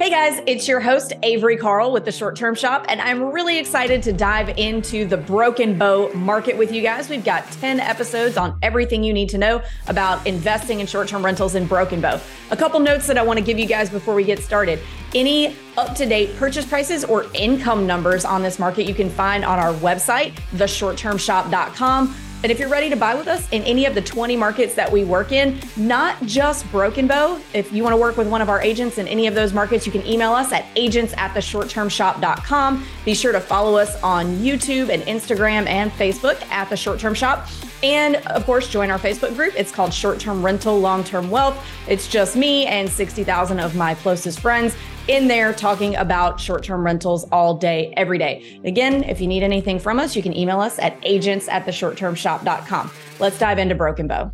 Hey guys, it's your host, Avery Carl with the Short Term Shop, and I'm really excited to dive into the Broken Bow market with you guys. We've got 10 episodes on everything you need to know about investing in short term rentals in Broken Bow. A couple notes that I want to give you guys before we get started. Any up to date purchase prices or income numbers on this market you can find on our website, theshorttermshop.com. And if you're ready to buy with us in any of the 20 markets that we work in, not just Broken Bow, if you want to work with one of our agents in any of those markets, you can email us at agents at the shorttermshop.com. Be sure to follow us on YouTube and Instagram and Facebook at the short term shop. And of course, join our Facebook group. It's called Short Term Rental Long Term Wealth. It's just me and 60,000 of my closest friends in there talking about short term rentals all day, every day. Again, if you need anything from us, you can email us at agents at. Let's dive into Broken Bow.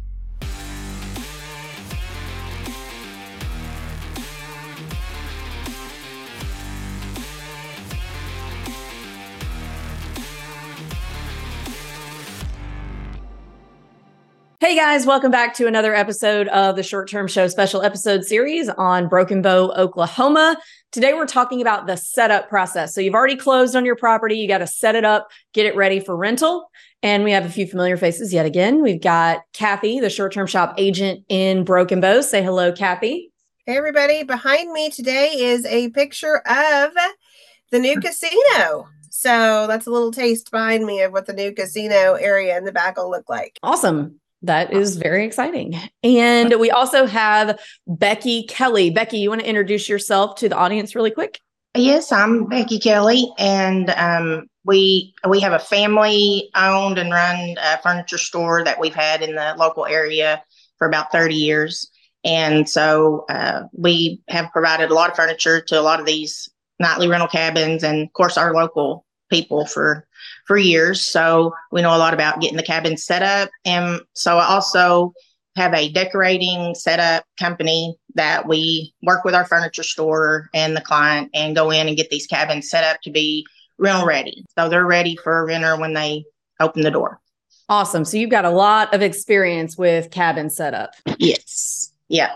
Hey guys, welcome back to another episode of the Short Term Show special episode series on Broken Bow, Oklahoma. Today we're talking about the setup process. So you've already closed on your property, you got to set it up, get it ready for rental. And we have a few familiar faces yet again. We've got Kathy, the short term shop agent in Broken Bow. Say hello, Kathy. Hey everybody, behind me today is a picture of the new casino. So that's a little taste behind me of what the new casino area in the back will look like. Awesome. That is very exciting. And we also have Becky Kelly. Becky, you want to introduce yourself to the audience really quick? Yes, I'm Becky Kelly, and um, we we have a family owned and run uh, furniture store that we've had in the local area for about 30 years. And so uh, we have provided a lot of furniture to a lot of these nightly rental cabins, and of course our local people for for years. So we know a lot about getting the cabin set up. And so I also have a decorating setup company that we work with our furniture store and the client and go in and get these cabins set up to be rental ready. So they're ready for a renter when they open the door. Awesome. So you've got a lot of experience with cabin setup. Yes. Yeah.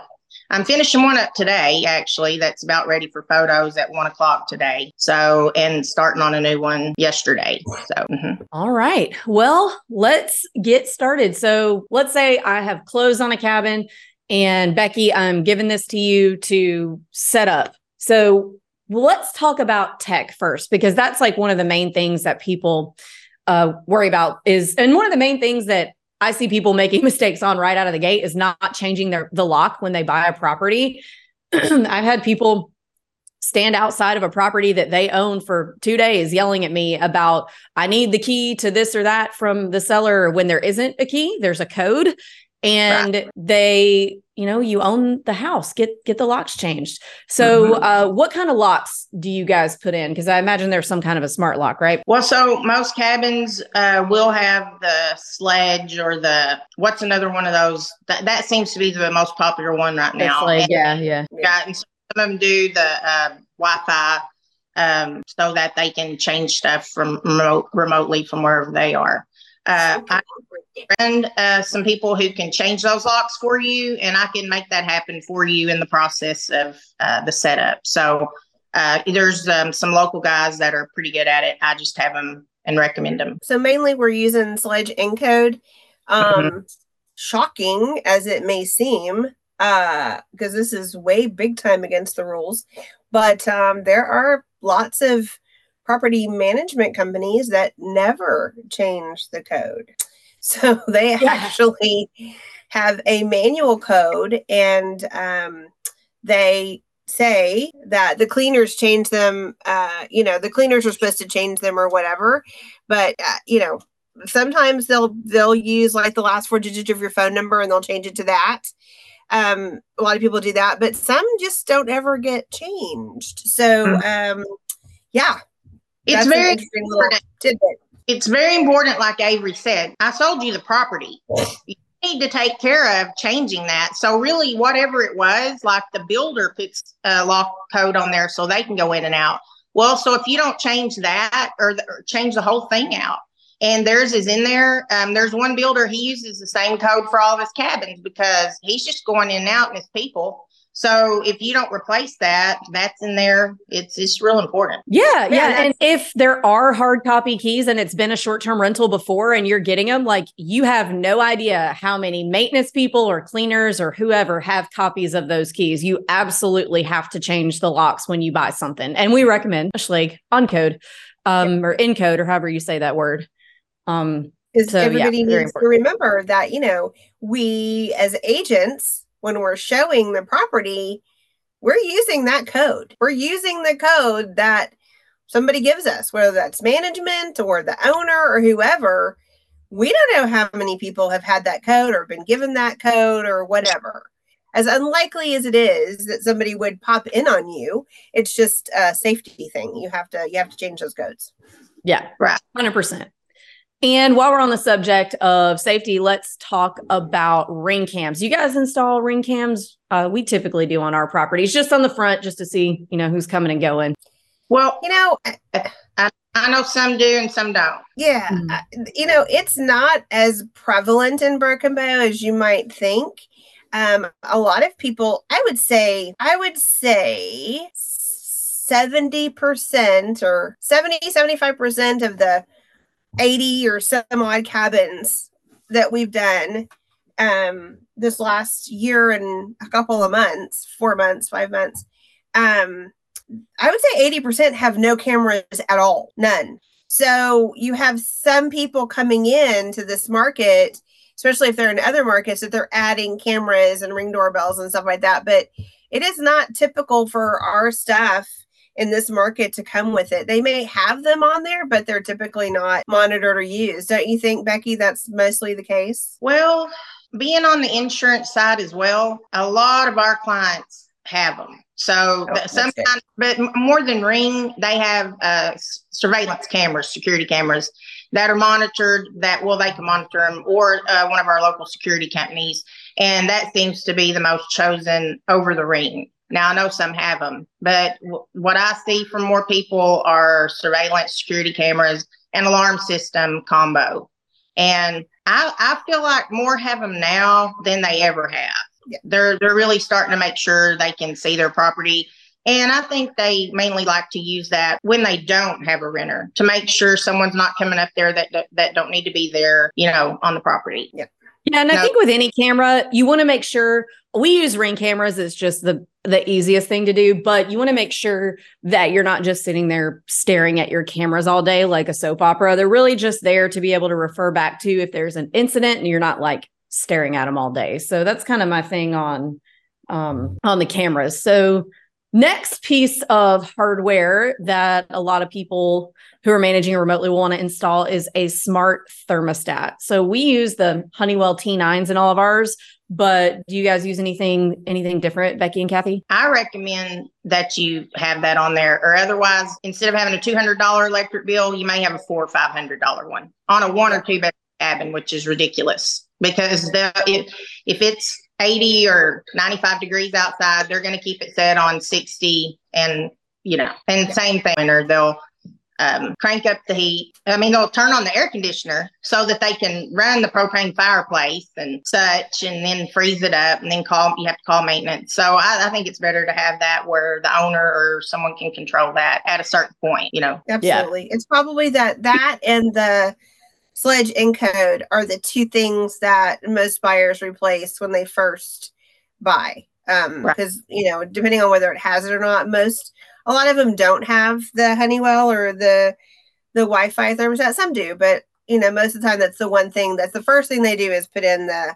I'm finishing one up today, actually, that's about ready for photos at one o'clock today. So, and starting on a new one yesterday. So, mm-hmm. All right. Well, let's get started. So, let's say I have closed on a cabin and Becky, I'm giving this to you to set up. So, let's talk about tech first, because that's like one of the main things that people uh, worry about is, and one of the main things that I see people making mistakes on right out of the gate is not changing their the lock when they buy a property. I've had people stand outside of a property that they own for 2 days yelling at me about I need the key to this or that from the seller when there isn't a key, there's a code and right. they you know you own the house get get the locks changed. So mm-hmm. uh, what kind of locks do you guys put in? Because i imagine there's some kind of a smart lock right? Well so most cabins uh, will have the Schlage or the what's another one of those? That, that seems to be the most popular one right now. like, yeah yeah. yeah and some of them do the uh, wi-fi um, so that they can change stuff from remote, remotely from wherever they are uh, I friend uh, some people who can change those locks for you, and I can make that happen for you in the process of uh, the setup. So uh, there's um, some local guys that are pretty good at it. I just have them and recommend them. So mainly we're using Schlage Encode. Um, mm-hmm. Shocking as it may seem, because uh, this is way big time against the rules, but um, there are lots of property management companies that never change the code. So they yeah. actually have a manual code and um, they say that the cleaners change them uh, you know the cleaners are supposed to change them or whatever but uh, you know sometimes they'll they'll use like the last four digits of your phone number and they'll change it to that um, a lot of people do that but some just don't ever get changed so mm. um, yeah it's very important. It's very important, like Avery said. I sold you the property. You need to take care of changing that. So really, whatever it was, like the builder puts a lock code on there so they can go in and out. Well, so if you don't change that or, the, or change the whole thing out, and theirs is in there. Um, there's one builder he uses the same code for all of his cabins because he's just going in and out and his people So if you don't replace that, that's in there. It's it's real important. Yeah, yeah. yeah and if there are hard copy keys and it's been a short term rental before and you're getting them, like you have no idea how many maintenance people or cleaners or whoever have copies of those keys. You absolutely have to change the locks when you buy something. And we recommend a Schlage on code um, yep. or in code or however you say that word. Um, because so, everybody yeah, needs to remember that, you know, we as agents when we're showing the property, we're using that code. We're using the code that somebody gives us, whether that's management or the owner or whoever. We don't know how many people have had that code or been given that code or whatever. As unlikely as it is that somebody would pop in on you, it's just a safety thing. You have to you have to change those codes. Yeah, right. 100%. And while we're on the subject of safety, let's talk about ring cams. You guys install ring cams? Uh, we typically do on our properties, just on the front, just to see, you know, who's coming and going. Well, you know, I, I know some do and some don't. Yeah, mm-hmm. you know, it's not as prevalent in Broken Bow as you might think. Um, a lot of people, I would say, I would say 70% or 70, 75% of the 80 or some odd cabins that we've done um this last year and a couple of months, four months, five months. Um, I would say 80% have no cameras at all, none. So you have some people coming in to this market, especially if they're in other markets, that they're adding cameras and ring doorbells and stuff like that. But it is not typical for our stuff in this market to come with it. They may have them on there, but they're typically not monitored or used. Don't you think, Becky, that's mostly the case? Well, being on the insurance side as well, a lot of our clients have them. So oh, sometimes, but more than Ring, they have uh, surveillance cameras, security cameras that are monitored. That well, they can monitor them, or uh, one of our local security companies, and that seems to be the most chosen over the Ring. Now I know some have them, but w- what I see from more people are surveillance, security cameras, and alarm system combo. And I, I feel like more have them now than they ever have. Yeah. They're they're really starting to make sure they can see their property. And I think they mainly like to use that when they don't have a renter to make sure someone's not coming up there that that, that don't need to be there, you know, on the property. Yeah. Yeah, and no. I think with any camera, you want to make sure we use ring cameras. It's just the the easiest thing to do, but you want to make sure that you're not just sitting there staring at your cameras all day like a soap opera. They're really just there to be able to refer back to if there's an incident and you're not like staring at them all day. So that's kind of my thing on um on the cameras. So next piece of hardware that a lot of people who are managing remotely will want to install is a smart thermostat. So we use the Honeywell T9s in all of ours, but do you guys use anything anything different, Becky and Kathy? I recommend that you have that on there, or otherwise, instead of having a two hundred dollar electric bill, you may have a four or five hundred dollar one on a one or two bed cabin, which is ridiculous because the, if if it's 80 or 95 degrees outside, they're going to keep it set on 60 and you know, and same thing, or they'll um, crank up the heat. I mean, they'll turn on the air conditioner so that they can run the propane fireplace and such, and then freeze it up, and then call. You have to call maintenance. So I, I think it's better to have that where the owner or someone can control that at a certain point. You know, absolutely. Yeah. It's probably that that and the Schlage Encode are the two things that most buyers replace when they first buy. Um, because right. you know, depending on whether it has it or not, most a lot of them don't have the Honeywell or the the Wi-Fi thermostat. Some do, but you know, most of the time that's the one thing that's the first thing they do is put in the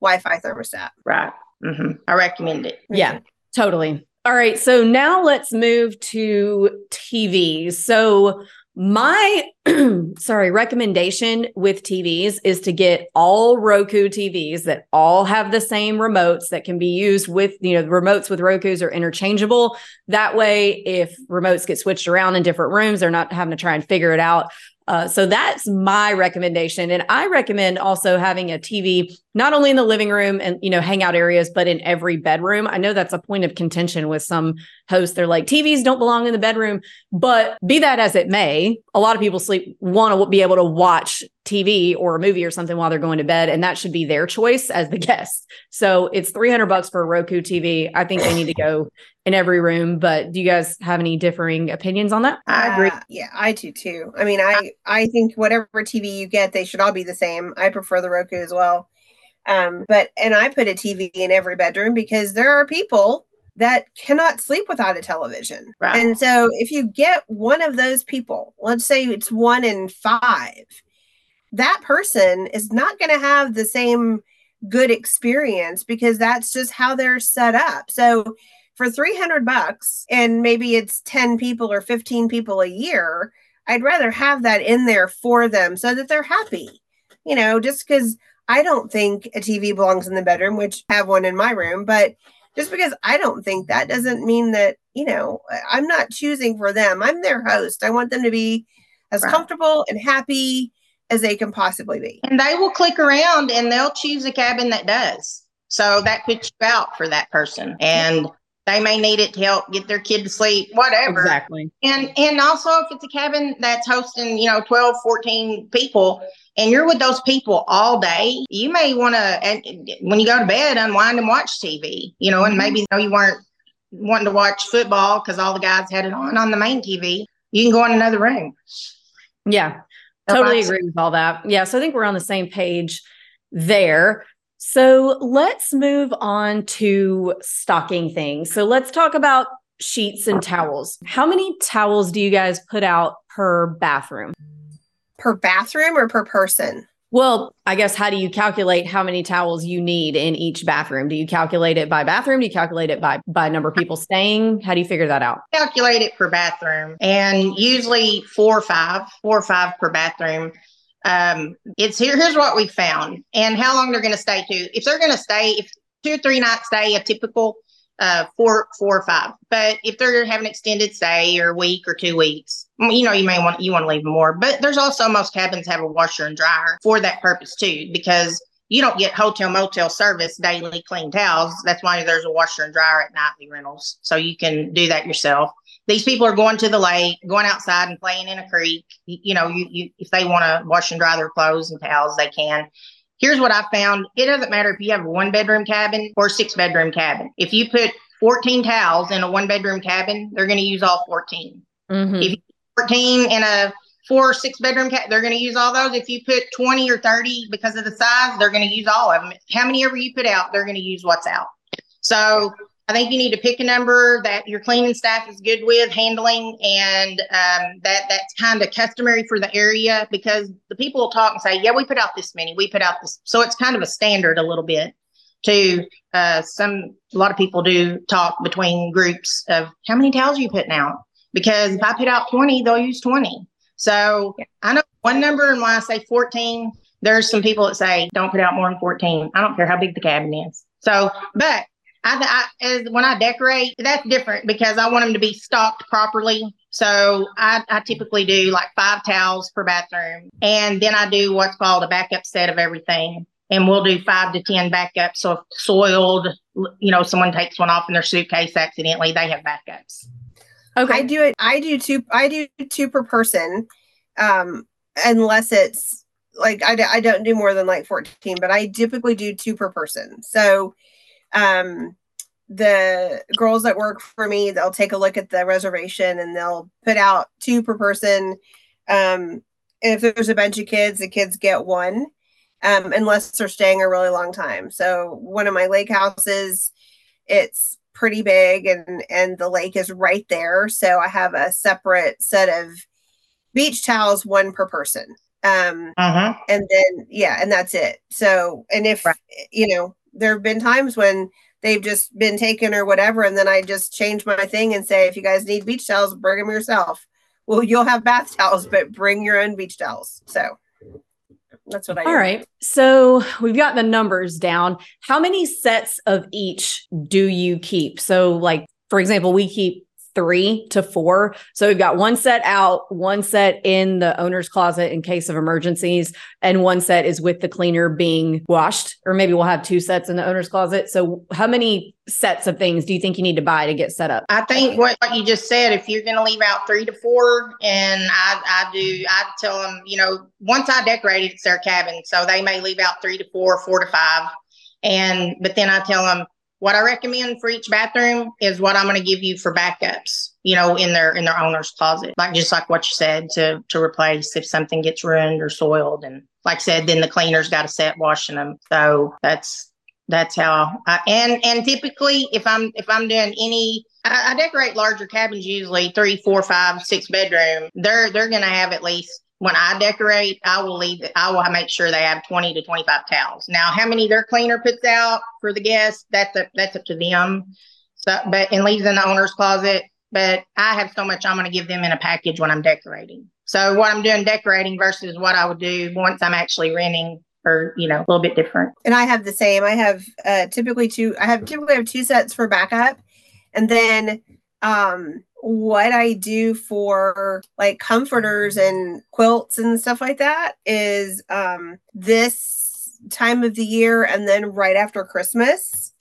Wi-Fi thermostat. Right. Mm-hmm. I recommend it. Yeah, totally. All right. So now let's move to TVs. So my sorry recommendation with TVs is to get all Roku TVs that all have the same remotes that can be used with you know the remotes with Roku's are interchangeable. That way, if remotes get switched around in different rooms, they're not having to try and figure it out. Uh, so that's my recommendation. And I recommend also having a TV, not only in the living room and, you know, hangout areas, but in every bedroom. I know that's a point of contention with some hosts. They're like, TVs don't belong in the bedroom. But be that as it may, a lot of people sleep sleep want to be able to watch TV or a movie or something while they're going to bed, and that should be their choice as the guest. So it's 300 bucks for a Roku TV. I think they need to go in every room. But do you guys have any differing opinions on that? I agree. Uh, yeah, I do too. I mean, I I think whatever TV you get, they should all be the same. I prefer the Roku as well. Um, but and I put a TV in every bedroom because there are people that cannot sleep without a television. Right. And so if you get one of those people, let's say it's one in five, that person is not going to have the same good experience because that's just how they're set up. So for 300 bucks and maybe it's 10 people or 15 people a year, I'd rather have that in there for them so that they're happy. You know, just because I don't think a TV belongs in the bedroom, which I have one in my room, but just because I don't think that doesn't mean that, you know, I'm not choosing for them. I'm their host. I want them to be as right. comfortable and happy as they can possibly be. And they will click around and they'll choose a cabin that does. So that puts you out for that person. And they may need it to help get their kid to sleep, whatever. Exactly. And and also if it's a cabin that's hosting, you know, 12, 14 people, and you're with those people all day, you may want to, when you go to bed, unwind and watch TV, you know, and maybe mm-hmm. you, know, you weren't wanting to watch football because all the guys had it on on the main TV. You can go in another room. Yeah, totally agree with all that. Yeah, so I think we're on the same page there. So let's move on to stocking things. So let's talk about sheets and towels. How many towels do you guys put out per bathroom? per bathroom or per person? Well, I guess how do you calculate how many towels you need in each bathroom? Do you calculate it by bathroom? Do you calculate it by by number of people staying? How do you figure that out? Calculate it per bathroom, and usually four or five, four or five per bathroom. Um, it's here. Here's what we found, and how long they're going to stay. To if they're going to stay, if two or three nights stay, a typical uh, four, four or five. But if they're having extended stay or a week or two weeks, you know, you may want you want to leave more. But there's also most cabins have a washer and dryer for that purpose too, because you don't get hotel motel service daily clean towels. That's why there's a washer and dryer at nightly rentals, so you can do that yourself. These people are going to the lake, going outside and playing in a creek. You, know, you, you if they want to wash and dry their clothes and towels, they can. Here's what I found. It doesn't matter if you have a one bedroom cabin or six bedroom cabin. If you put 14 towels in a one bedroom cabin, they're going to use all 14. Mm-hmm. If you 14 in a four or six bedroom cabin, they're going to use all those. If you put 20 or 30 because of the size, they're going to use all of them. How many ever you put out, they're going to use what's out. So I think you need to pick a number that your cleaning staff is good with handling, and um, that that's kind of customary for the area because the people will talk and say, "Yeah, we put out this many, we put out this," so it's kind of a standard a little bit. To uh, some, a lot of people do talk between groups of how many towels are you putting out? Because if I put out twenty, they'll use twenty. So I know one number, and when I say fourteen, there's some people that say don't put out more than fourteen. I don't care how big the cabin is. So, but I, I as when I decorate, that's different because I want them to be stocked properly. So I, I typically do like five towels per bathroom, and then I do what's called a backup set of everything. And we'll do five to ten backups. So if soiled, you know, someone takes one off in their suitcase accidentally, they have backups. Okay, I do it. I do two. I do two per person, um, unless it's like I, I don't do more than like fourteen, but I typically do two per person. So um, the girls that work for me, they'll take a look at the reservation and they'll put out two per person. Um, if there's a bunch of kids, the kids get one, um, unless they're staying a really long time. So one of my lake houses, it's pretty big and and the lake is right there. So I have a separate set of beach towels, one per person. Um, uh-huh. and then yeah, and that's it. So and if right. you know there have been times when they've just been taken or whatever, and then I just change my thing and say, if you guys need beach towels, bring them yourself. Well, you'll have bath towels, but bring your own beach towels. So that's what I. All do. right. So we've got the numbers down. How many sets of each do you keep? So, like for example, we keep three to four. So we've got one set out, one set in the owner's closet in case of emergencies, and one set is with the cleaner being washed. Or maybe we'll have two sets in the owner's closet. So how many sets of things do you think you need to buy to get set up? I think what, what you just said, if you're going to leave out three to four, and I, I do, I tell them, you know, once I decorate it, it's their cabin. So they may leave out three to four, four to five. And, but then I tell them, what I recommend for each bathroom is what I'm going to give you for backups, you know, in their in their owner's closet. Like just like what you said to to replace if something gets ruined or soiled and like I said, then the cleaner's got to set washing them. So that's that's how I, and and typically if I'm if I'm doing any I, I decorate larger cabins usually three, four, five, six bedroom. They're they're gonna have at least when I decorate, I will leave I will make sure they have 20 to 25 towels. Now, how many their cleaner puts out for the guests, that's up, that's up to them. So, but, and leaves in the owner's closet. But I have so much I'm going to give them in a package when I'm decorating. So what I'm doing decorating versus what I would do once I'm actually renting or you know a little bit different and i have the same i have uh typically two i have typically have two sets for backup and then um what I do for like comforters and quilts and stuff like that is um, this time of the year and then right after Christmas,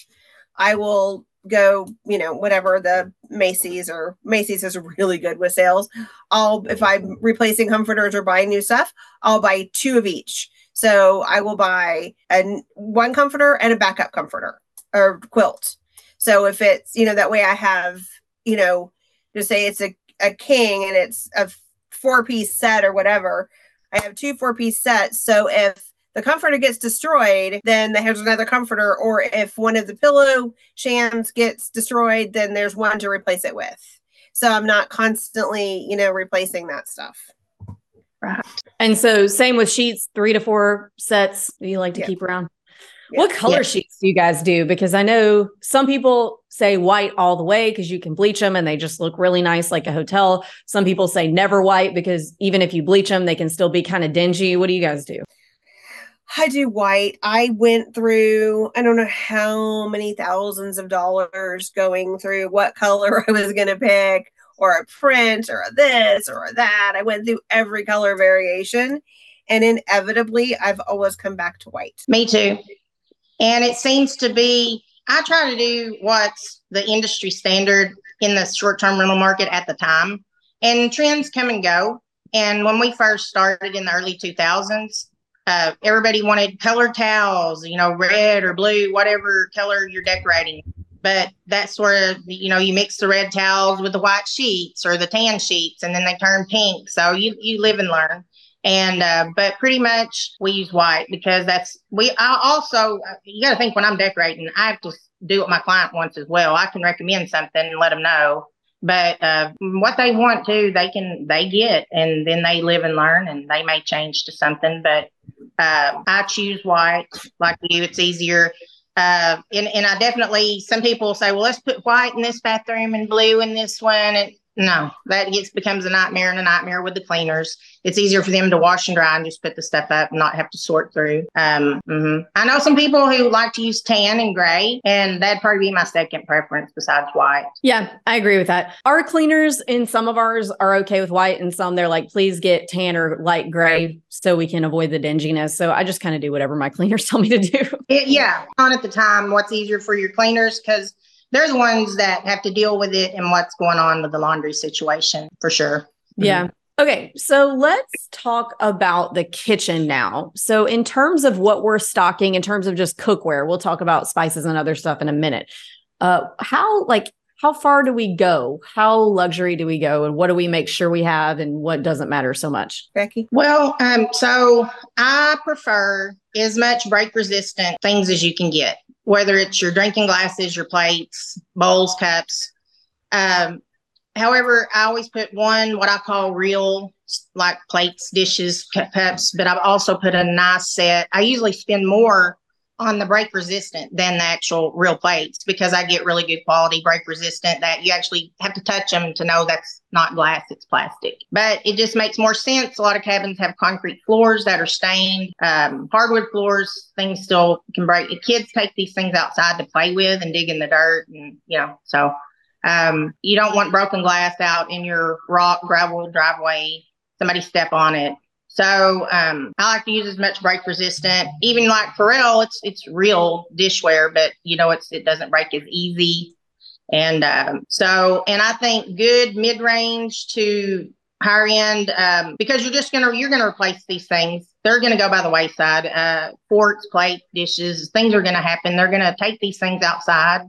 I will go, you know, whatever the Macy's or Macy's is really good with sales. I'll, if I'm replacing comforters or buying new stuff, I'll buy two of each. So I will buy a one comforter and a backup comforter or quilt. So if it's, you know, that way I have, you know, to say it's a, a king and it's a four piece set or whatever. I have two four piece sets. So if the comforter gets destroyed, then there's another comforter. Or if one of the pillow shams gets destroyed, then there's one to replace it with. So I'm not constantly, you know, replacing that stuff. Right. And so same with sheets, three to four sets you like to yeah. keep around. Yeah. What color yeah. sheets do you guys do? Because I know some people say white all the way because you can bleach them and they just look really nice like a hotel. Some people say never white because even if you bleach them, they can still be kind of dingy. What do you guys do? I do white. I went through, I don't know how many thousands of dollars going through what color I was going to pick, or a print, or a this, or a that. I went through every color variation. And inevitably, I've always come back to white. Me too. And it seems to be, I try to do what's the industry standard in the short term rental market at the time. And trends come and go. And when we first started in the early 2000s, uh, everybody wanted colored towels, you know, red or blue, whatever color you're decorating. But that's where, you know, you mix the red towels with the white sheets or the tan sheets, and then they turn pink. So you you live and learn and uh, but pretty much we use white because that's we I also you got to think when i'm decorating i have to do what my client wants as well. I can recommend something and let them know. But uh, what they want to they can they get and then they live and learn and they may change to something. But uh, i choose white like you it's easier. Uh, and, and i definitely some people say well let's put white in this bathroom and blue in this one. And no, that gets becomes a nightmare and a nightmare with the cleaners. It's easier for them to wash and dry and just put the stuff up and not have to sort through. Um, mm-hmm. I know some people who like to use tan and gray, and that'd probably be my second preference besides white. Yeah, I agree with that. Our cleaners in some of ours are okay with white, and some they're like, please get tan or light gray so we can avoid the dinginess. So I just kind of do whatever my cleaners tell me to do. It, yeah, on at the time, what's easier for your cleaners because they're the ones that have to deal with it and what's going on with the laundry situation for sure. Yeah. Mm-hmm. Okay, so let's talk about the kitchen now. So, in terms of what we're stocking, in terms of just cookware, we'll talk about spices and other stuff in a minute. Uh, how like how far do we go? How luxury do we go, and what do we make sure we have, and what doesn't matter so much? Becky. Well, um, so I prefer as much break resistant things as you can get whether it's your drinking glasses, your plates, bowls, cups. Um, however, I always put one what I call real like plates, dishes, cups, but I've also put a nice set. I usually spend more on the break resistant than the actual real plates because I get really good quality break resistant that you actually have to touch them to know that's not glass, it's plastic. But it just makes more sense. A lot of cabins have concrete floors that are stained, um, hardwood floors, things still can break. Kids take these things outside to play with and dig in the dirt and, you know, so Um, you don't want broken glass out in your rock gravel driveway. Somebody step on it. So um, I like to use as much break resistant. Even like Corelle, it's it's real dishware, but you know it's it doesn't break as easy. And um, so, and I think good mid range to higher end um, because you're just gonna you're gonna replace these things. They're gonna go by the wayside. Uh, forks, plate, dishes, things are gonna happen. They're gonna take these things outside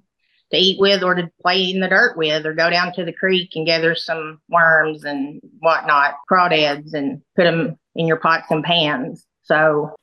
to eat with or to play in the dirt with or go down to the creek and gather some worms and whatnot, crawdads and put them in your pots and pans. So,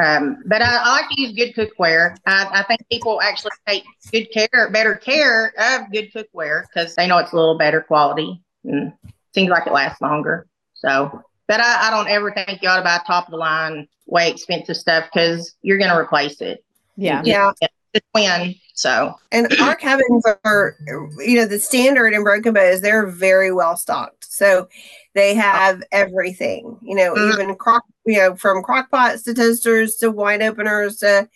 um, but I, I, like to use good cookware. I, I, think people actually take good care, better care of good cookware because they know it's a little better quality and seems like it lasts longer. So, but I, I don't ever think you ought to buy top of the line, way expensive stuff because you're going to replace it. Yeah. Yeah. It's win. So, and our cabins are, you know, the standard in Broken Bow is they're very well stocked. So they have everything, you know, mm-hmm. even crock, you know, from crock pots to toasters to wine openers to,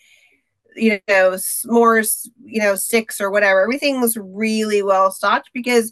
you know, s'mores, you know, sticks or whatever. Everything's really well stocked because,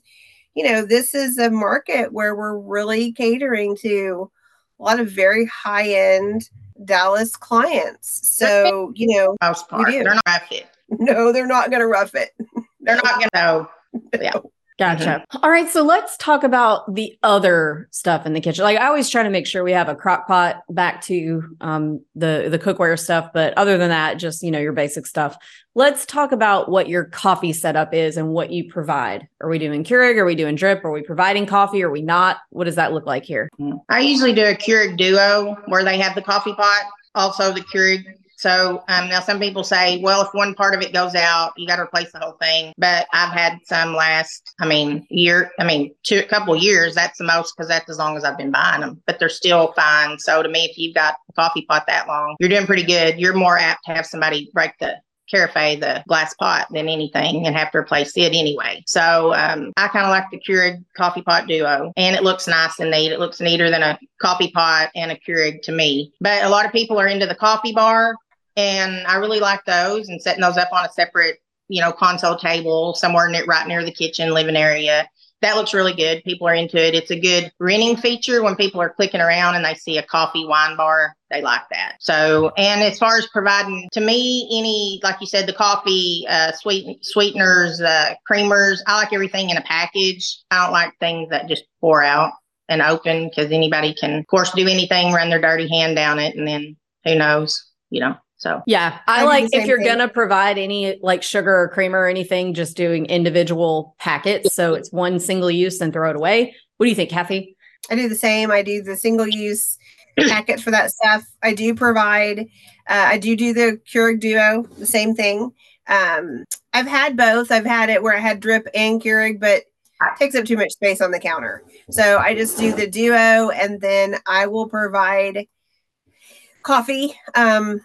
you know, this is a market where we're really catering to a lot of very high end Dallas clients. So, you know, most part, they're not. No, they're not going to rough it. They're not going to. Yeah. Gotcha. Mm-hmm. All right. So let's talk about the other stuff in the kitchen. Like I always try to make sure we have a crock pot back to um, the, the cookware stuff. But other than that, just, you know, your basic stuff. Let's talk about what your coffee setup is and what you provide. Are we doing Keurig? Are we doing drip? Are we providing coffee? Are we not? What does that look like here? I usually do a Keurig duo where they have the coffee pot, also the Keurig so um, now some people say, well, if one part of it goes out, you got to replace the whole thing. But I've had some last, I mean, year, I mean, two, a couple years. That's the most because that's as long as I've been buying them. But they're still fine. So to me, if you've got a coffee pot that long, you're doing pretty good. You're more apt to have somebody break the Carafe, the glass pot, than anything and have to replace it anyway. So um, I kind of like the Keurig coffee pot duo and it looks nice and neat. It looks neater than a coffee pot and a Keurig to me. But a lot of people are into the coffee bar and I really like those and setting those up on a separate, you know, console table somewhere near, right near the kitchen living area. That looks really good. People are into it. It's a good renting feature when people are clicking around and they see a coffee wine bar. They like that. So, and as far as providing to me, any, like you said, the coffee, uh, sweet, sweeteners, uh, creamers, I like everything in a package. I don't like things that just pour out and open because anybody can, of course, do anything, run their dirty hand down it, and then who knows, you know. So yeah, I, I like if you're thing. gonna provide any like sugar or creamer or anything, just doing individual packets. So it's one single use and throw it away. What do you think, Kathy? I do the same. I do the single use packet for that stuff. I do provide. Uh, I do do the Keurig Duo, the same thing. Um, I've had both. I've had it where I had drip and Keurig, but it takes up too much space on the counter. So I just do the Duo, and then I will provide coffee. Um,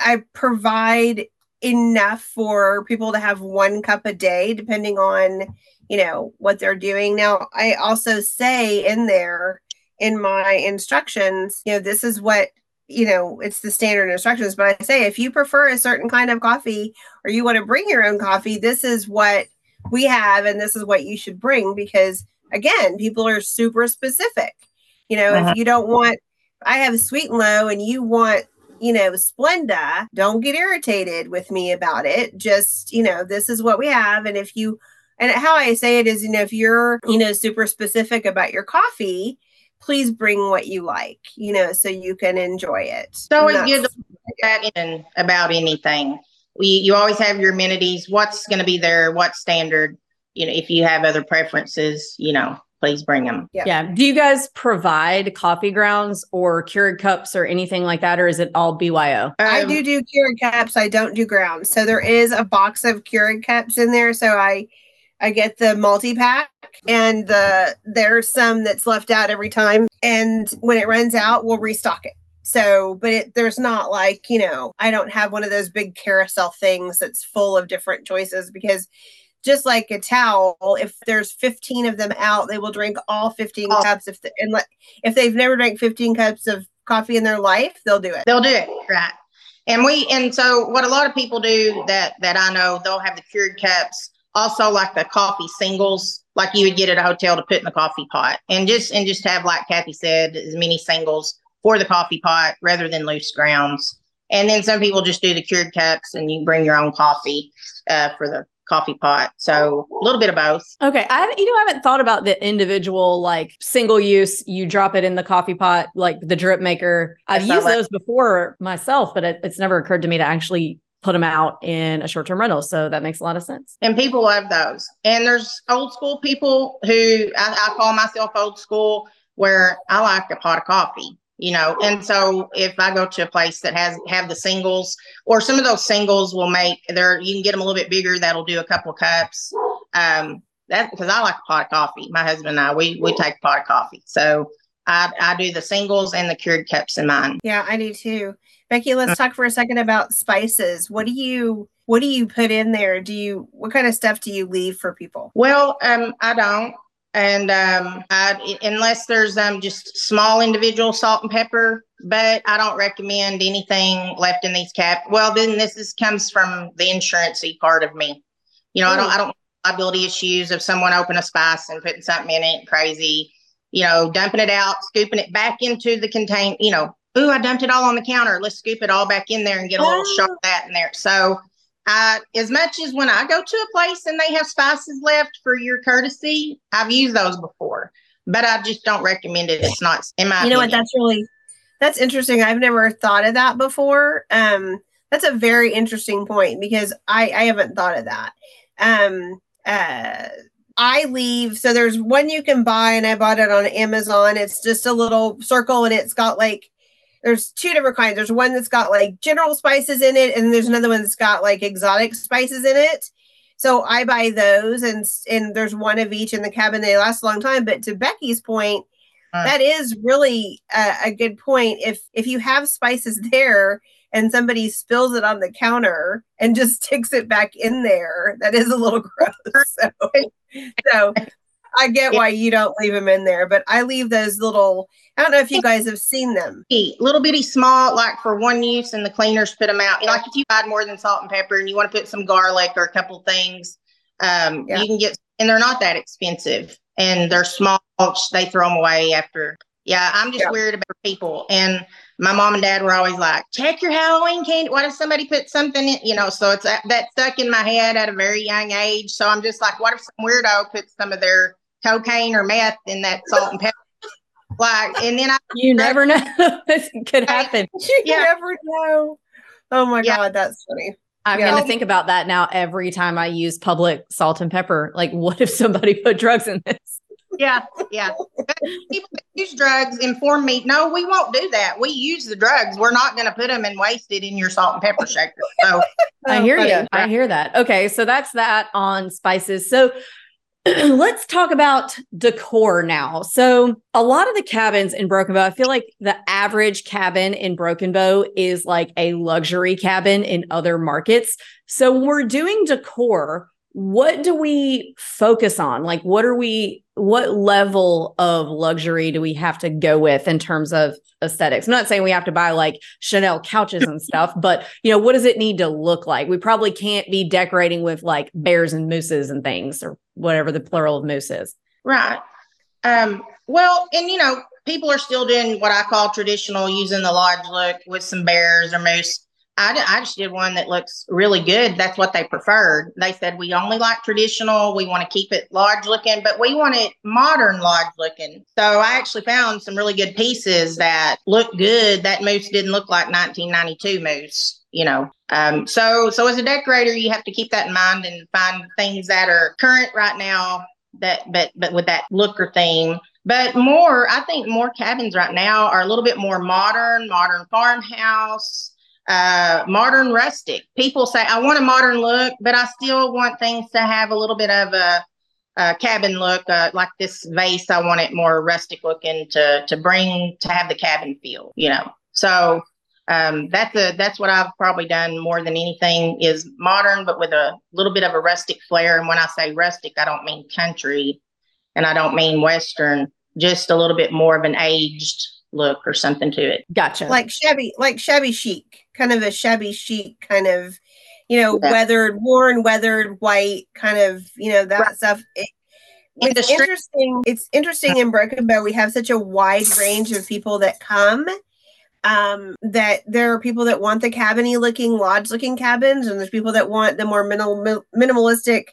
I provide enough for people to have one cup a day, depending on you know what they're doing. Now, I also say in there in my instructions, you know, this is what you know it's the standard instructions but i say if you prefer a certain kind of coffee or you want to bring your own coffee this is what we have and this is what you should bring because again people are super specific you know uh-huh. if you don't want i have sweet and low and you want you know, Splenda, don't get irritated with me about it. Just, you know, this is what we have. And if you, and how I say it is, you know, if you're, you know, super specific about your coffee, please bring what you like, you know, so you can enjoy it. So it's good that about anything. We, you always have your amenities. What's going to be there? What's standard? You know, if you have other preferences, you know, please bring them. Yeah. yeah. Do you guys provide coffee grounds or Keurig cups or anything like that, or is it all BYO? Um, I do do Keurig cups. I don't do grounds. So there is a box of Keurig cups in there. So I I get the multi pack, and the there's some that's left out every time. And when it runs out, we'll restock it. So, but it, there's not like, you know, I don't have one of those big carousel things that's full of different choices because just like a towel if there's 15 of them out they will drink all 15 oh. cups if the, and le- if they've never drank 15 cups of coffee in their life they'll do it they'll do it right and we and so what a lot of people do that that i know they'll have the Keurig cups also like the coffee singles, like you would get at a hotel to put in the coffee pot, and just and just have like Kathy said, as many singles for the coffee pot rather than loose grounds. And then some people just do the Keurig cups, and you bring your own coffee uh, for the coffee pot. So a little bit of both. Okay. I haven't, you know, I haven't thought about the individual like single use. You drop it in the coffee pot, like the drip maker. I've used those before myself, but it, it's never occurred to me to actually put them out in a short-term rental. So that makes a lot of sense. And people love those. And there's old school people who I, I call myself old school, where I like a pot of coffee you know and so if i go to a place that has have the singles or some of those singles will make there you can get them a little bit bigger that'll do a couple of cups. Um that because i like a pot of coffee. My husband and i we we take a pot of coffee. So i i do the singles and the Keurig cups in mine. Yeah i do too. Becky let's talk for a second about spices. What do you what do you put in there? Do you what kind of stuff do you leave for people? Well um i don't and um, I, unless there's um, just small individual salt and pepper, but I don't recommend anything left in these cap. Well, then this is comes from the insurancy part of me. You know, Ooh. I don't I don't liability issues of someone opening a spice and putting something in it crazy. You know, dumping it out, scooping it back into the contain. You know, ooh, I dumped it all on the counter. Let's scoop it all back in there and get a little oh. shot of that in there. So I, as much as when I go to a place and they have spices left for your courtesy, I've used those before, but I just don't recommend it. It's not in my. You know opinion. what? That's really that's interesting. I've never thought of that before. Um, that's a very interesting point because I I haven't thought of that. Um, uh, I leave. So there's one you can buy, and I bought it on Amazon. It's just a little circle, and it's got like there's two different kinds. There's one that's got like general spices in it, and there's another one that's got like exotic spices in it. So I buy those, and and there's one of each in the cabin. They last a long time. But to Becky's point, uh, that is really a, a good point. If if you have spices there and somebody spills it on the counter and just sticks it back in there, that is a little gross. So, so I get why you don't leave them in there, but I leave those little. I don't know if you guys have seen them. Little bitty small, like for one use, and the cleaners put them out. Like if you add more than salt and pepper, and you want to put some garlic or a couple things, um, yeah. you can get, and they're not that expensive, and they're small. They throw them away after. Yeah, I'm just yeah. weird about people, and my mom and dad were always like, check your Halloween candy. What if somebody put something in, you know? So it's that, that stuck in my head at a very young age. So I'm just like, what if some weirdo puts some of their cocaine or meth in that salt and pepper. Like, and then I you never know this could happen. You yeah. never know. Oh my yeah. god, that's funny. I'm yeah. going to think about that now every time I use public salt and pepper. Like, what if somebody put drugs in this? Yeah, yeah. People that use drugs inform me, no, we won't do that. We use the drugs. We're not going to put them and waste it in your salt and pepper shaker. So I oh, hear you. I hear that. Okay, so that's that on spices. So let's talk about decor now. So, a lot of the cabins in Broken Bow, I feel like the average cabin in Broken Bow is like a luxury cabin in other markets. So, when we're doing decor, what do we focus on? Like, what are we, what level of luxury do we have to go with in terms of aesthetics? I'm not saying we have to buy like Chanel couches and stuff, but you know, what does it need to look like? We probably can't be decorating with like bears and mooses and things or whatever the plural of moose is. Right. Um, well, and you know, people are still doing what I call traditional, using the lodge look with some bears or moose. I, I just did one that looks really good. That's what they preferred. They said we only like traditional. We want to keep it lodge looking, but we want it modern lodge looking. So I actually found some really good pieces that look good. That moose didn't look like 1992 moose, you know. Um, so so as a decorator, you have to keep that in mind and find things that are current right now. That but but with that look or theme. But more, I think more cabins right now are a little bit more modern, modern farmhouse uh, modern rustic. People say, I want a modern look, but I still want things to have a little bit of a, a cabin look, uh, like this vase. I want it more rustic looking to to bring to have the cabin feel, you know. So um, that's a that's what I've probably done more than anything is modern, but with a little bit of a rustic flair. And when I say rustic, I don't mean country, and I don't mean western. Just a little bit more of an aged look or something to it. Gotcha. Like shabby, like shabby chic, kind of a shabby chic kind of you know, yeah. weathered, worn, weathered, white, kind of, you know, that right. stuff. It, it's interesting. It's interesting in Broken Bow. We have such a wide range of people that come. Um, that there are people that want the cabiny looking, lodge looking cabins, and there's people that want the more minimal, minimalistic,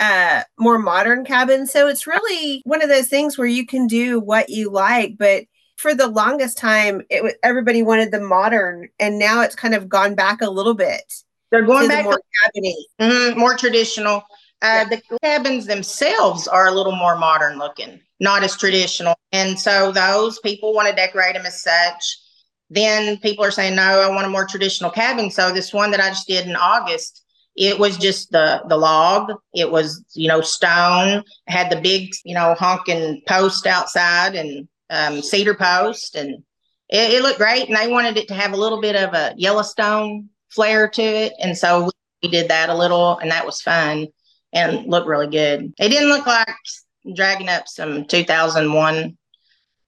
uh, more modern cabins. So it's really one of those things where you can do what you like, but for the longest time, it was everybody wanted the modern, and now it's kind of gone back a little bit. They're going back the more cabiny, mm-hmm, more traditional. Uh, yeah. The cabins themselves are a little more modern looking, not as traditional. And so those people want to decorate them as such. Then people are saying, no, I want a more traditional cabin. So this one that I just did in August, it was just the the log. It was, you know, stone, had the big, you know, honking post outside and um, cedar post. And it, it looked great. And they wanted it to have a little bit of a Yellowstone flair to it. And so we did that a little, and that was fun and looked really good. It didn't look like dragging up some 2001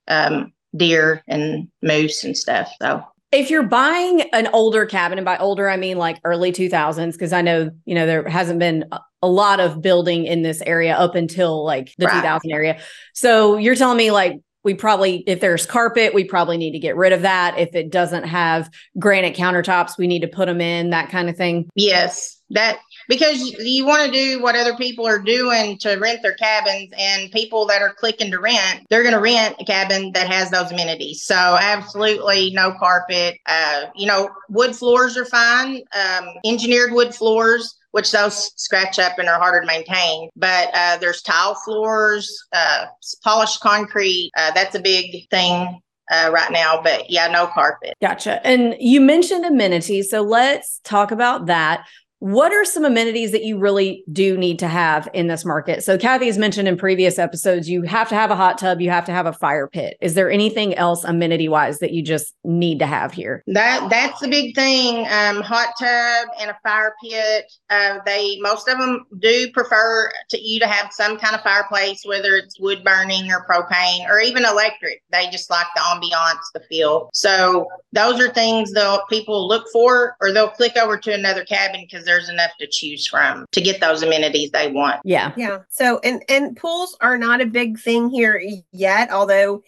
um, deer and moose and stuff. So if you're buying an older cabin, and by older I mean like early 2000s, because I know you know there hasn't been a lot of building in this area up until like the right. 2000 area. So you're telling me like we probably if there's carpet we probably need to get rid of that. If it doesn't have granite countertops we need to put them in that kind of thing. Yes that because you want to do what other people are doing to rent their cabins and people that are clicking to rent they're going to rent a cabin that has those amenities. So absolutely no carpet uh, you know wood floors are fine um, engineered wood floors which those scratch up and are harder to maintain. But uh, there's tile floors, uh, polished concrete. Uh, that's a big thing uh, right now, but yeah, no carpet. Gotcha. And you mentioned amenities. So let's talk about that. What are some amenities that you really do need to have in this market? So, Kathy has mentioned in previous episodes, you have to have a hot tub, you have to have a fire pit. Is there anything else amenity wise that you just need to have here? That that's the big thing. Um, hot tub and a fire pit. Uh, they most of them do prefer to you to have some kind of fireplace, whether it's wood burning or propane or even electric. They just like the ambiance, the feel. So those are things that people look for, or they'll click over to another cabin because there's enough to choose from to get those amenities they want. Yeah. Yeah. So and and pools are not a big thing here yet, although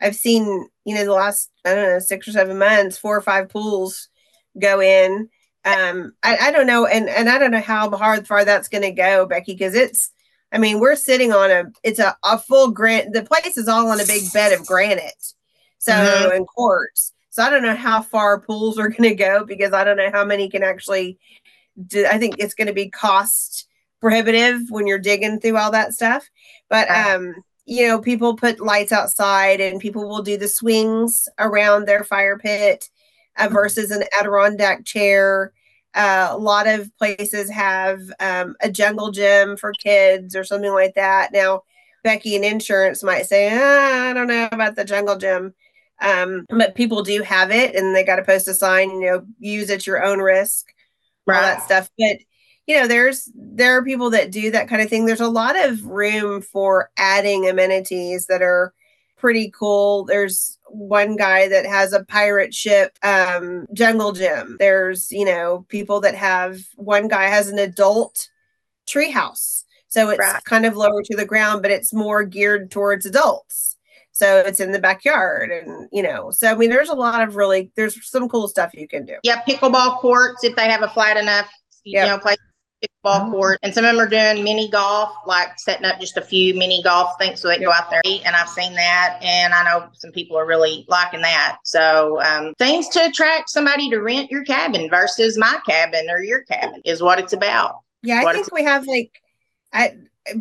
I've seen, you know, the last I don't know, six or seven months, four or five pools go in. Um, I, I don't know, and and I don't know how hard far that's gonna go, Becky, because it's I mean, we're sitting on a it's a, a full grant the place is all on a big bed of granite. So mm-hmm. and quartz. So I don't know how far pools are going to go because I don't know how many can actually I think it's going to be cost prohibitive when you're digging through all that stuff. But um, you know, people put lights outside, and people will do the swings around their fire pit uh, mm-hmm. versus an Adirondack chair. Uh, a lot of places have um, a jungle gym for kids or something like that. Now, Becky and insurance might say, ah, I don't know about the jungle gym. Um, but people do have it and they got to post a sign, you know, use at your own risk. All that stuff. But you know, there's there are people that do that kind of thing. There's a lot of room for adding amenities that are pretty cool. There's one guy that has a pirate ship um, jungle gym. There's you know people that have one guy has an adult treehouse, so it's right. kind of lower to the ground, but it's more geared towards adults. So it's in the backyard, and you know, so I mean, there's a lot of really there's some cool stuff you can do. Yeah, pickleball courts if they have a flat enough, you yep. know, play pickleball oh. court. And some of them are doing mini golf, like setting up just a few mini golf things so they go out there. And I've seen that, and I know some people are really liking that. So um, things to attract somebody to rent your cabin versus my cabin or your cabin is what it's about. Yeah, I think we have like. I,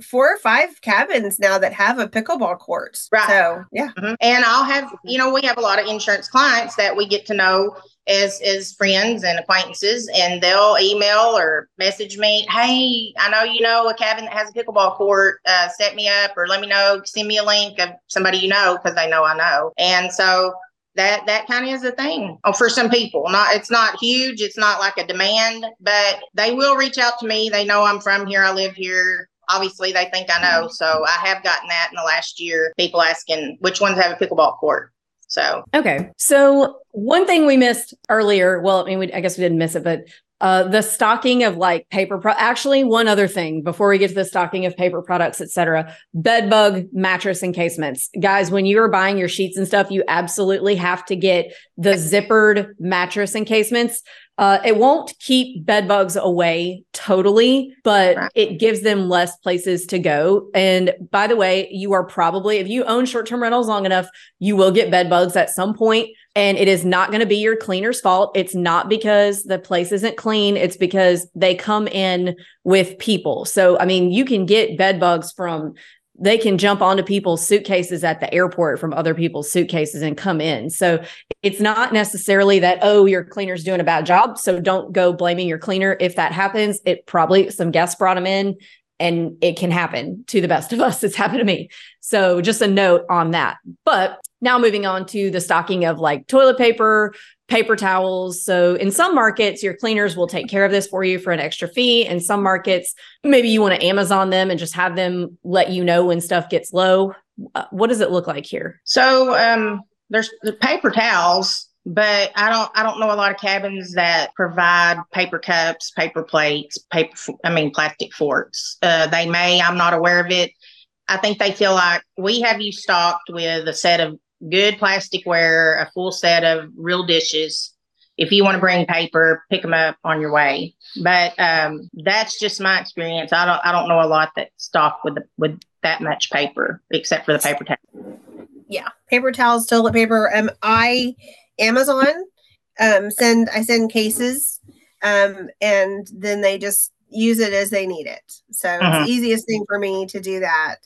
four or five cabins now that have a pickleball court. Right. So yeah. Mm-hmm. And I'll have, you know, we have a lot of insurance clients that we get to know as as friends and acquaintances and they'll email or message me hey i know you know a cabin that has a pickleball court uh, set me up or let me know send me a link of somebody you know because they know i know and so that that kind of is a thing oh, for some people not it's not huge it's not like a demand but they will reach out to me they know i'm from here i live here obviously they think I know. So I have gotten that in the last year. People asking which ones have a pickleball court. So okay. So one thing we missed earlier, well, I mean, we, I guess we didn't miss it, but uh, the stocking of like paper pro- actually one other thing before we get to the stocking of paper products etc bed bug mattress encasements guys when you are buying your sheets and stuff you absolutely have to get the zippered mattress encasements uh, it won't keep bed bugs away totally, but right. it gives them less places to go. And by the way, you are probably, if you own short term rentals long enough, you will get bed bugs at some point. point and it is not going to be your cleaner's fault. It's not because the place isn't clean. It's because they come in with people. So, I mean, you can get bed bugs from they can jump onto people's suitcases at the airport from other people's suitcases and come in. So it's not necessarily that, oh, your cleaner's doing a bad job. So don't go blaming your cleaner. If that happens, it probably some guests brought them in and it can happen to the best of us. It's happened to me. So just a note on that. But now moving on to the stocking of like toilet paper, paper towels. So in some markets, your cleaners will take care of this for you for an extra fee. In some markets, maybe you want to Amazon them and just have them let you know when stuff gets low. Uh, what does it look like here? So um, there's the paper towels, but I don't I don't know a lot of cabins that provide paper cups, paper plates, paper I mean plastic forks. Uh, they may. I'm not aware of it. I think they feel like we have you stocked with a set of good plasticware, a full set of real dishes. If you want to bring paper, pick them up on your way. But um, that's just my experience. I don't I don't know a lot that stock with the, with that much paper, except for the paper towel. Yeah, paper towels, toilet paper. Um, I Amazon um send I send cases, um, and then they just use it as they need it. So mm-hmm. it's the easiest thing for me to do that.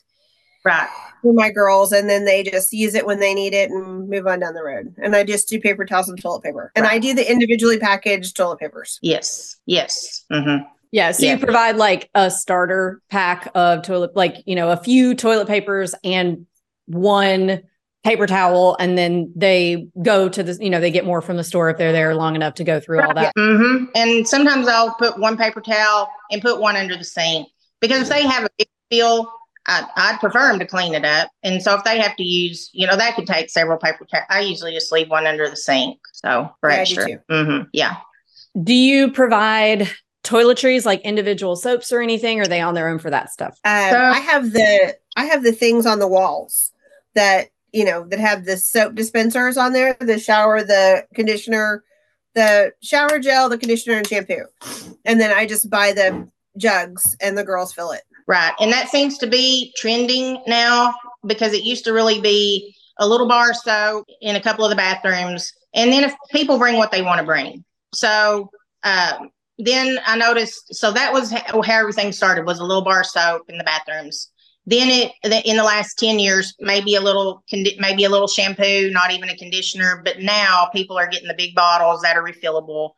Right. For my girls, and then they just use it when they need it and move on down the road. And I just do paper towels and toilet paper. And right. I do the individually packaged toilet papers. Yes. Yes. Mm-hmm. Yeah. So yeah. you provide like a starter pack of toilet, like, you know, a few toilet papers and one paper towel and then they go to the you know they get more from the store if they're there long enough to go through all that mm-hmm. and sometimes i'll put one paper towel and put one under the sink because if they have a big bill I, would prefer them to clean it up and so if they have to use you know that could take several paper towels i usually just leave one under the sink so for yeah, extra mm-hmm. yeah do you provide toiletries like individual soaps or anything or are they on their own for that stuff uh, so, i have the i have the things on the walls that you know, that have the soap dispensers on there, the shower, the conditioner, the shower gel, the conditioner, and shampoo. And then I just buy the jugs and the girls fill it. Right. And that seems to be trending now because it used to really be a little bar soap in a couple of the bathrooms. And then if people bring what they want to bring. So um, then I noticed, so that was how, everything started was a little bar soap in the bathrooms. Then it in the last 10 years, maybe a little maybe a little shampoo, not even a conditioner, but now people are getting the big bottles that are refillable.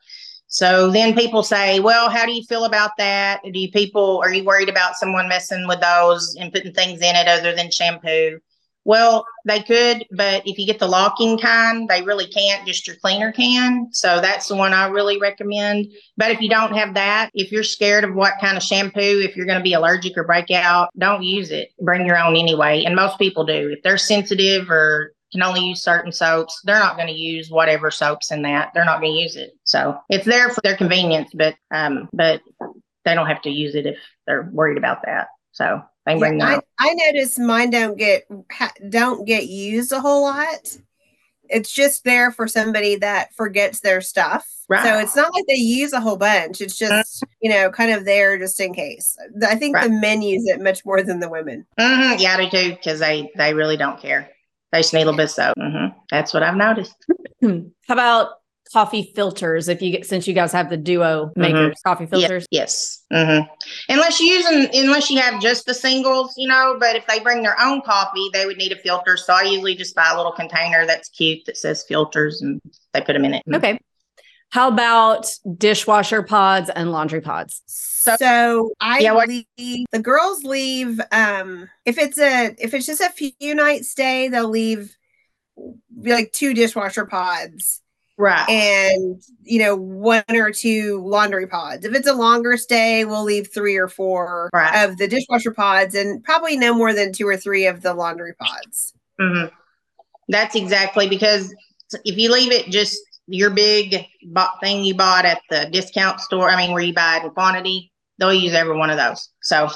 So then people say, well, how do you feel about that? Do you people are you worried about someone messing with those and putting things in it other than shampoo? Well, they could, but if you get the locking kind, they really can't. Just your cleaner can. So that's the one I really recommend. But if you don't have that, if you're scared of what kind of shampoo, if you're going to be allergic or break out, don't use it. Bring your own anyway. And most people do. If they're sensitive or can only use certain soaps, they're not going to use whatever soaps in that. They're not going to use it. So it's there for their convenience, but um, but they don't have to use it if they're worried about that. So I bring yeah, I, I notice mine don't get don't get used a whole lot. It's just there for somebody that forgets their stuff. Right. So it's not like they use a whole bunch. It's just you know kind of there just in case. I think right. the men use it much more than the women. Mm-hmm. Yeah, they do because they they really don't care. They just need a little bit soap. Mm-hmm. That's what I've noticed. How about coffee filters if you get since you guys have the duo mm-hmm. makers mm-hmm. coffee filters yes, yes. Mm-hmm. unless you using unless you have just the singles you know but if they bring their own coffee they would need a filter so i usually just buy a little container that's cute that says filters and they put them in it okay how about dishwasher pods and laundry pods so, so I yeah, what- leave the girls leave um if it's a if it's just a few nights stay, they'll leave like two dishwasher pods Right. And, you know, one or two laundry pods. If it's a longer stay, we'll leave three or four right. of the dishwasher pods and probably no more than two or three of the laundry pods. Mm-hmm. That's exactly because if you leave it just your big thing you bought at the discount store. I mean, where you buy it in quantity, they'll use every one of those. So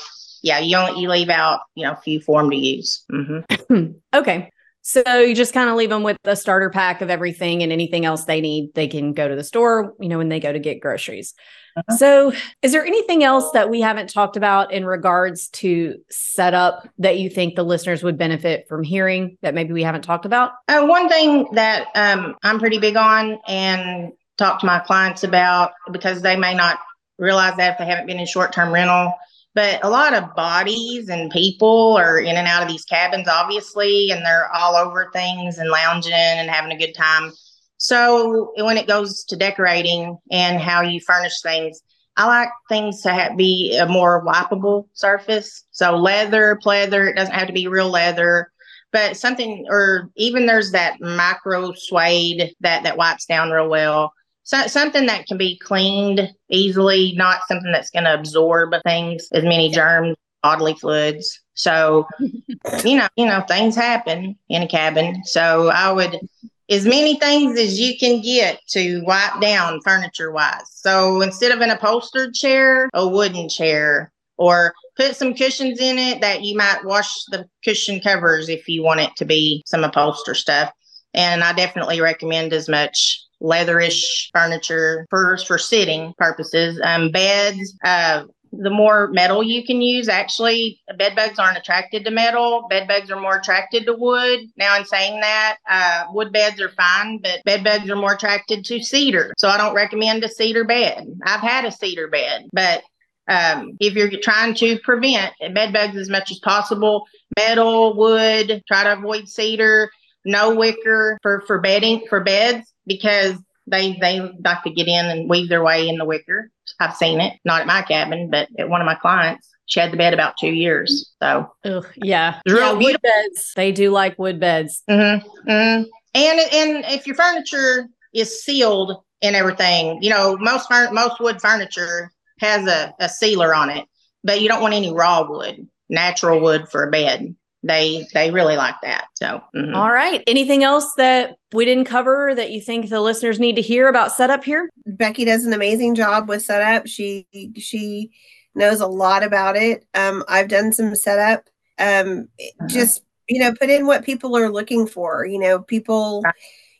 yeah, you only you leave out you know a few for them to use. Mm-hmm. okay. So you just kind of leave them with a starter pack of everything and anything else they need. They can go to the store, you know, when they go to get groceries. So, is there anything else that we haven't talked about in regards to setup that you think the listeners would benefit from hearing that maybe we haven't talked about? Uh, one thing that um, I'm pretty big on and talk to my clients about because they may not realize that if they haven't been in short term rental but a lot of bodies and people are in and out of these cabins, obviously, and they're all over things and lounging and having a good time. So when it goes to decorating and how you furnish things, I like things to have, be a more wipeable surface. So leather, pleather, it doesn't have to be real leather, but something, or even there's that micro suede that that wipes down real well so, something that can be cleaned easily, not something that's going to absorb things as many germs, bodily fluids. So, you know, you know, things happen in a cabin. So I would as many things as you can get to wipe down furniture wise. So instead of an upholstered chair, a wooden chair, or put some cushions in it that you might wash the cushion covers if you want it to be some upholster stuff. And I definitely recommend as much leatherish furniture for for sitting purposes. Um, beds. Uh, the more metal you can use, actually, bed bugs aren't attracted to metal. Bed bugs are more attracted to wood. Now, in saying that, uh, wood beds are fine, but bed bugs are more attracted to cedar. So I don't recommend a cedar bed. I've had a cedar bed, but um, if you're trying to prevent bed bugs as much as possible, metal, wood, try to avoid cedar, no wicker for, for bedding for beds because they they like to get in and weave their way in the wicker. I've seen it, not at my cabin, but at one of my clients. She had the bed about two years. So, Ugh, yeah, yeah, wood beds. They do like wood beds. Mm-hmm, mm-hmm. And and if your furniture is sealed and everything, you know, most most wood furniture has a, a sealer on it, but you don't want any raw wood, natural wood for a bed they they really like that. So, mm-hmm. All right. Anything else that we didn't cover that you think the listeners need to hear about setup here? Becky does an amazing job with setup. She she knows a lot about it. Um, I've done some setup. Um, uh-huh. just you know, put in what people are looking for. You know, people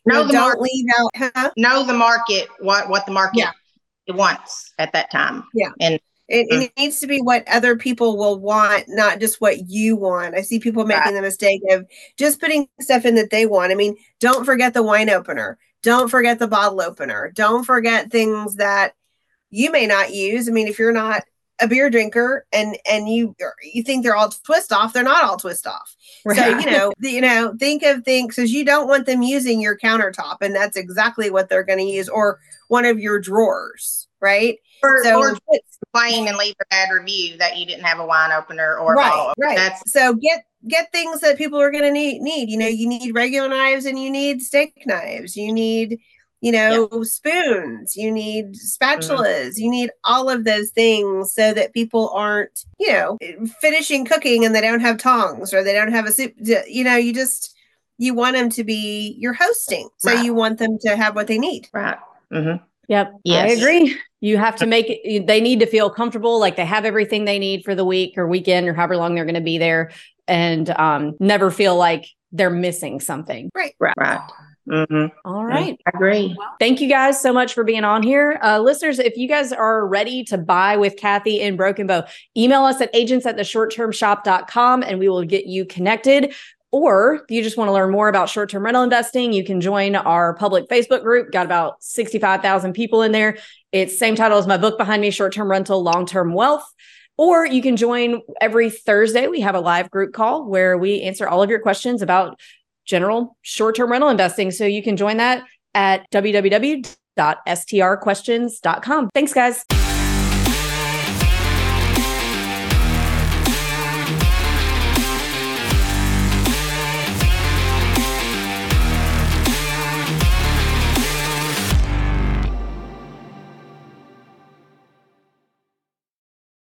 know, know, don't market. leave out. Huh? Know the market. What what the market yeah. wants at that time. Yeah, and it, mm. it, needs to be what other people will want, not just what you want. I see people making the mistake of just putting stuff in that they want. I mean, don't forget the wine opener. Don't forget the bottle opener. Don't forget things that you may not use. I mean, if you're not a beer drinker and and you you think they're all twist off, they're not all twist off. Right. So you know, you know, think of things because you don't want them using your countertop, and that's exactly what they're going to use, or one of your drawers, right? Or, so, or complain and leave a bad review that you didn't have a wine opener or right, right. That's so get get things that people are going to need. Need you know you need regular knives and you need steak knives. You need you know yeah. spoons. You need spatulas. Mm-hmm. You need all of those things so that people aren't you know finishing cooking and they don't have tongs or they don't have a soup. You know you just you want them to be your hosting, so right. you want them to have what they need. Right. Mm-hmm. Yep. Yes. I agree. You have to make it, they need to feel comfortable, like they have everything they need for the week or weekend or however long they're going to be there and um, never feel like they're missing something. Right. Right. Right. Mm-hmm. All right. I agree. Well, thank you guys so much for being on here. Uh, listeners, if you guys are ready to buy with Kathy in Broken Bow, email us at agents at the shorttermshop.com and we will get you connected. Or if you just want to learn more about short term rental investing, you can join our public Facebook group. Got about 65,000 people in there. It's same title as my book behind me, Short Term Rental, Long Term Wealth. Or you can join every Thursday. We have a live group call where we answer all of your questions about general short term rental investing. So you can join that at www.strquestions.com. Thanks, guys.